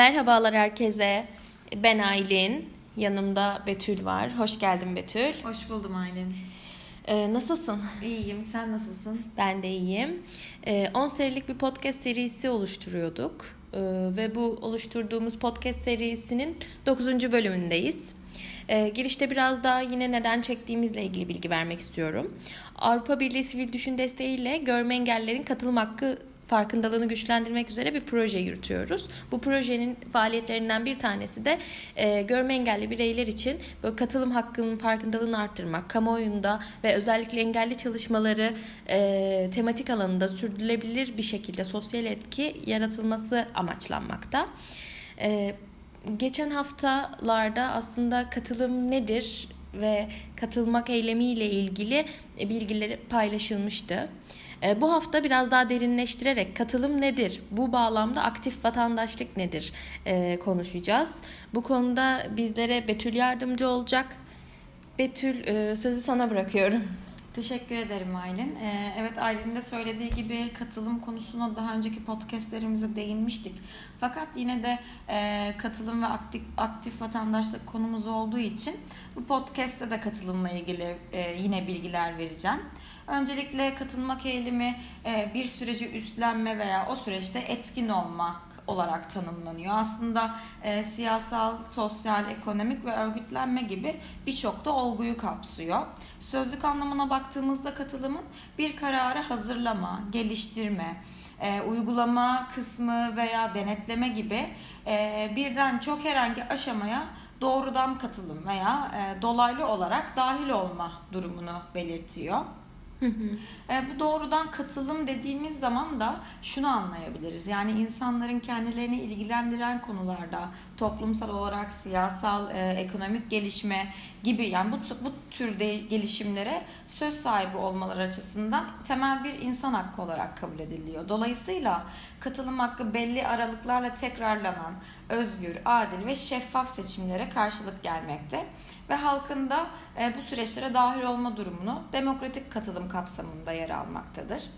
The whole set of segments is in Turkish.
Merhabalar herkese. Ben Aylin. Yanımda Betül var. Hoş geldin Betül. Hoş buldum Aylin. Ee, nasılsın? İyiyim. Sen nasılsın? Ben de iyiyim. Ee, 10 serilik bir podcast serisi oluşturuyorduk. Ee, ve bu oluşturduğumuz podcast serisinin 9. bölümündeyiz. Ee, girişte biraz daha yine neden çektiğimizle ilgili bilgi vermek istiyorum. Avrupa Birliği Sivil Düşün Desteği ile görme engellerin katılım hakkı farkındalığını güçlendirmek üzere bir proje yürütüyoruz. Bu projenin faaliyetlerinden bir tanesi de e, görme engelli bireyler için böyle katılım hakkının farkındalığını arttırmak, kamuoyunda ve özellikle engelli çalışmaları e, tematik alanında sürdürülebilir bir şekilde sosyal etki yaratılması amaçlanmakta. E, geçen haftalarda aslında katılım nedir ve katılmak eylemiyle ilgili bilgileri paylaşılmıştı. E, bu hafta biraz daha derinleştirerek katılım nedir, bu bağlamda aktif vatandaşlık nedir e, konuşacağız. Bu konuda bizlere Betül yardımcı olacak. Betül e, sözü sana bırakıyorum. Teşekkür ederim Aylin. Ee, evet Aylin'in de söylediği gibi katılım konusuna daha önceki podcastlerimizde değinmiştik. Fakat yine de e, katılım ve aktif, aktif vatandaşlık konumuz olduğu için bu podcast'te de katılımla ilgili e, yine bilgiler vereceğim. Öncelikle katılmak eylemi e, bir süreci üstlenme veya o süreçte etkin olma olarak tanımlanıyor. Aslında e, siyasal, sosyal, ekonomik ve örgütlenme gibi birçok da olguyu kapsıyor. Sözlük anlamına baktığımızda katılımın bir kararı hazırlama, geliştirme, e, uygulama kısmı veya denetleme gibi e, birden çok herhangi aşamaya doğrudan katılım veya e, dolaylı olarak dahil olma durumunu belirtiyor. E, bu doğrudan katılım dediğimiz zaman da şunu anlayabiliriz. Yani insanların kendilerini ilgilendiren konularda toplumsal olarak siyasal, e, ekonomik gelişme gibi yani bu, bu türde gelişimlere söz sahibi olmaları açısından temel bir insan hakkı olarak kabul ediliyor. Dolayısıyla katılım hakkı belli aralıklarla tekrarlanan özgür, adil ve şeffaf seçimlere karşılık gelmekte ve halkın da e, bu süreçlere dahil olma durumunu demokratik katılım kapsamında yer almaktadır.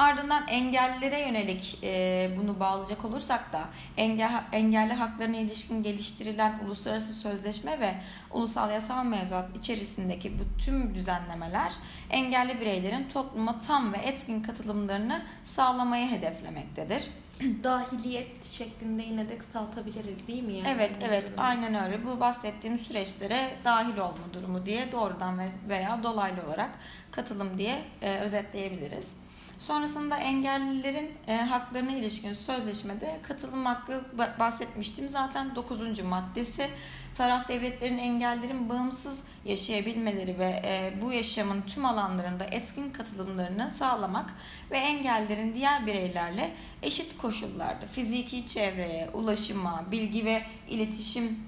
Ardından engellilere yönelik e, bunu bağlayacak olursak da engel, engelli haklarına ilişkin geliştirilen uluslararası sözleşme ve ulusal yasal mevzuat içerisindeki bu tüm düzenlemeler engelli bireylerin topluma tam ve etkin katılımlarını sağlamayı hedeflemektedir. Dahiliyet şeklinde yine de kısaltabiliriz değil mi? Yani? Evet, evet. Aynen öyle. Bu bahsettiğim süreçlere dahil olma durumu diye doğrudan veya dolaylı olarak katılım diye e, özetleyebiliriz. Sonrasında engellilerin e, haklarına ilişkin sözleşmede katılım hakkı bahsetmiştim. Zaten 9. maddesi taraf devletlerin engellerin bağımsız yaşayabilmeleri ve e, bu yaşamın tüm alanlarında etkin katılımlarını sağlamak ve engellerin diğer bireylerle eşit koşullarda fiziki çevreye, ulaşıma, bilgi ve iletişim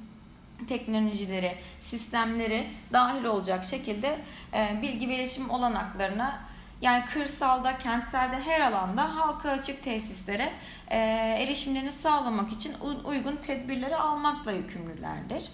teknolojileri, sistemleri dahil olacak şekilde e, bilgi ve iletişim olanaklarına yani kırsalda, kentselde her alanda halka açık tesislere e, erişimlerini sağlamak için uygun tedbirleri almakla yükümlülerdir.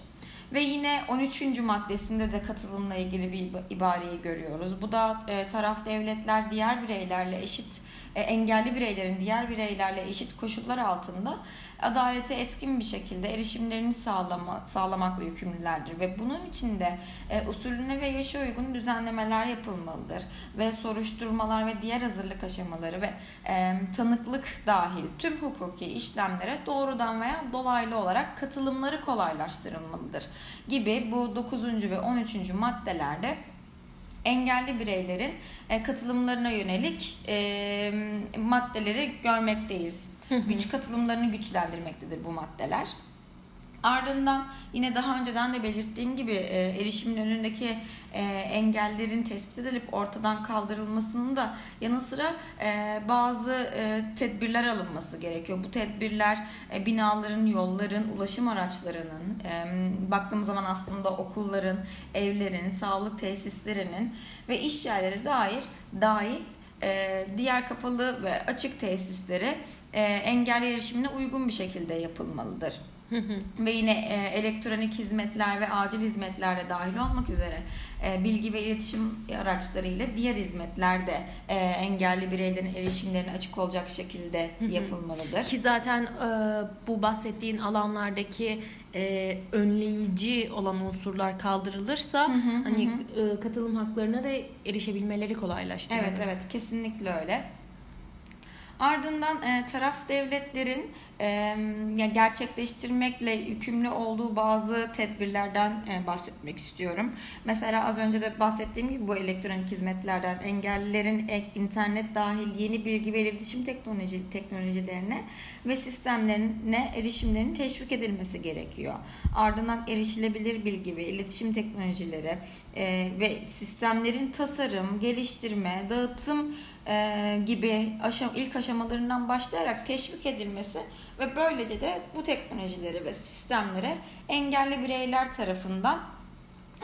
Ve yine 13. maddesinde de katılımla ilgili bir ibareyi görüyoruz. Bu da e, taraf devletler diğer bireylerle eşit e, engelli bireylerin diğer bireylerle eşit koşullar altında adalete etkin bir şekilde erişimlerini sağlama, sağlamakla yükümlülerdir ve bunun için de e, usulüne ve yaşa uygun düzenlemeler yapılmalıdır ve soruşturmalar ve diğer hazırlık aşamaları ve e, tanıklık dahil tüm hukuki işlemlere doğrudan veya dolaylı olarak katılımları kolaylaştırılmalıdır gibi bu 9. ve 13. maddelerde engelli bireylerin e, katılımlarına yönelik e, maddeleri görmekteyiz. Güç katılımlarını güçlendirmektedir bu maddeler. Ardından yine daha önceden de belirttiğim gibi e, erişimin önündeki e, engellerin tespit edilip ortadan kaldırılmasının da yanı sıra e, bazı e, tedbirler alınması gerekiyor. Bu tedbirler e, binaların, yolların, ulaşım araçlarının, e, baktığımız zaman aslında okulların, evlerin, sağlık tesislerinin ve iş yerleri dair dahil e, diğer kapalı ve açık tesislere e, engelli erişimine uygun bir şekilde yapılmalıdır. Ve yine e, elektronik hizmetler ve acil hizmetler dahil olmak üzere e, bilgi ve iletişim araçları ile diğer hizmetler de e, engelli bireylerin erişimlerine açık olacak şekilde yapılmalıdır. Ki zaten e, bu bahsettiğin alanlardaki e, önleyici olan unsurlar kaldırılırsa hani e, katılım haklarına da erişebilmeleri kolaylaştırılır. Evet evet kesinlikle öyle. Ardından e, taraf devletlerin e, gerçekleştirmekle yükümlü olduğu bazı tedbirlerden e, bahsetmek istiyorum. Mesela az önce de bahsettiğim gibi bu elektronik hizmetlerden engellilerin e, internet dahil yeni bilgi ve iletişim teknoloji teknolojilerine ve sistemlerine erişimlerinin teşvik edilmesi gerekiyor. Ardından erişilebilir bilgi ve iletişim teknolojileri e, ve sistemlerin tasarım, geliştirme, dağıtım e, gibi aşam, ilk aşamalarından başlayarak teşvik edilmesi ve böylece de bu teknolojileri ve sistemlere engelli bireyler tarafından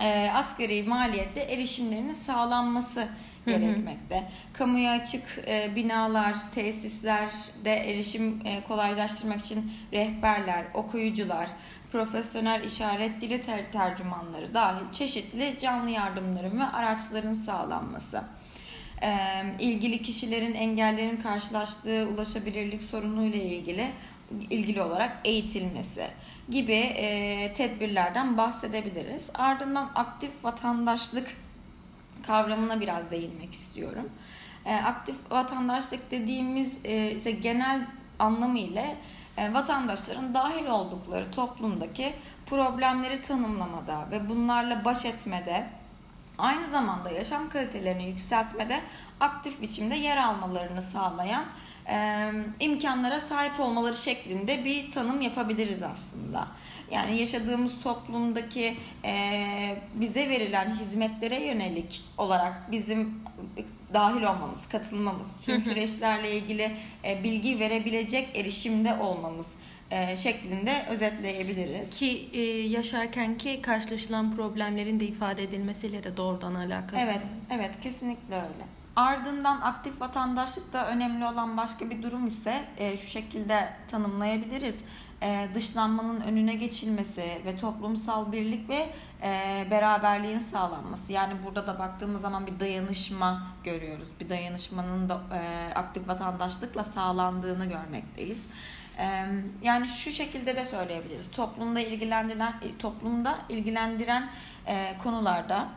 e, asgari maliyette erişimlerinin sağlanması gerekmekte. Kamuya açık e, binalar, tesislerde erişim e, kolaylaştırmak için rehberler, okuyucular, profesyonel işaret dili ter- tercümanları dahil çeşitli canlı yardımların ve araçların sağlanması ilgili kişilerin engellerin karşılaştığı ulaşabilirlik sorunuyla ilgili ilgili olarak eğitilmesi gibi e, tedbirlerden bahsedebiliriz. Ardından aktif vatandaşlık kavramına biraz değinmek istiyorum. E, aktif vatandaşlık dediğimiz e, ise genel anlamıyla e, vatandaşların dahil oldukları toplumdaki problemleri tanımlamada ve bunlarla baş etmede aynı zamanda yaşam kalitelerini yükseltmede aktif biçimde yer almalarını sağlayan e, imkanlara sahip olmaları şeklinde bir tanım yapabiliriz aslında. Yani yaşadığımız toplumdaki e, bize verilen hizmetlere yönelik olarak bizim dahil olmamız, katılmamız, tüm süreçlerle ilgili e, bilgi verebilecek erişimde olmamız e, şeklinde özetleyebiliriz. Ki e, yaşarken ki karşılaşılan problemlerin de ifade edilmesiyle de doğrudan alakalı. Evet, evet kesinlikle öyle. Ardından aktif vatandaşlıkta önemli olan başka bir durum ise e, şu şekilde tanımlayabiliriz. E, dışlanmanın önüne geçilmesi ve toplumsal birlik ve e, beraberliğin sağlanması. Yani burada da baktığımız zaman bir dayanışma görüyoruz. Bir dayanışmanın da e, aktif vatandaşlıkla sağlandığını görmekteyiz. E, yani şu şekilde de söyleyebiliriz. Toplumda ilgilendiren toplumda ilgilendiren e, konularda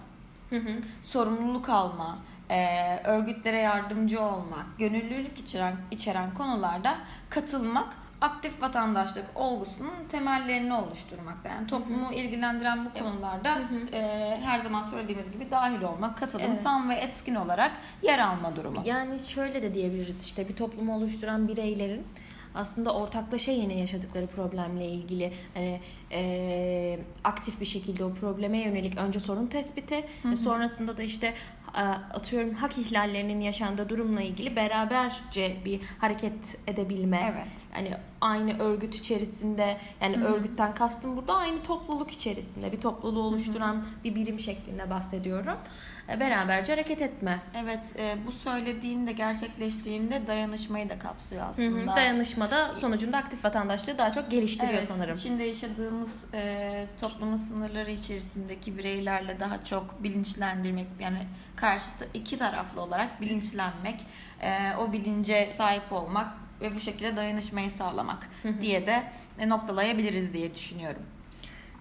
Hı hı. sorumluluk alma, e, örgütlere yardımcı olmak, gönüllülük içeren, içeren konularda katılmak aktif vatandaşlık olgusunun temellerini oluşturmakta. Yani toplumu ilgilendiren bu konularda e, her zaman söylediğimiz gibi dahil olmak, katılım Evet. tam ve etkin olarak yer alma durumu. Yani şöyle de diyebiliriz işte bir toplumu oluşturan bireylerin aslında ortaklaşa yine yaşadıkları problemle ilgili hani e, aktif bir şekilde o probleme yönelik önce sorun tespiti ve sonrasında da işte e, atıyorum hak ihlallerinin yaşandığı durumla ilgili beraberce bir hareket edebilme. Evet. Hani aynı örgüt içerisinde yani örgütten kastım burada aynı topluluk içerisinde bir topluluğu oluşturan bir birim şeklinde bahsediyorum. E, Beraberce hareket etme. Evet, e, bu söylediğin de gerçekleştiğinde dayanışmayı da kapsıyor Hı hı. aslında. Dayanışmada sonucunda aktif vatandaşlığı daha çok geliştiriyor Evet, sanırım. içinde yaşadığımız e, toplumun sınırları içerisindeki bireylerle daha çok bilinçlendirmek yani karşıtı iki taraflı olarak bilinçlenmek, e, o bilince sahip olmak ve bu şekilde dayanışmayı sağlamak diye de e, noktalayabiliriz diye düşünüyorum.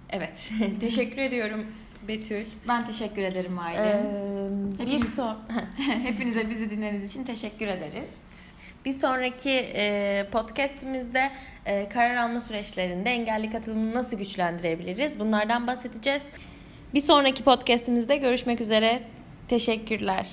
Evet. Teşekkür ediyorum Betül. Ben teşekkür ederim Aylin. Ee, bir Hepimiz- son Hepinize bizi dinlediğiniz için teşekkür ederiz. bir sonraki e, podcast'imizde e, karar alma süreçlerinde engelli katılımını nasıl güçlendirebiliriz? Bunlardan bahsedeceğiz. Bir sonraki podcast'imizde görüşmek üzere. Teşekkürler.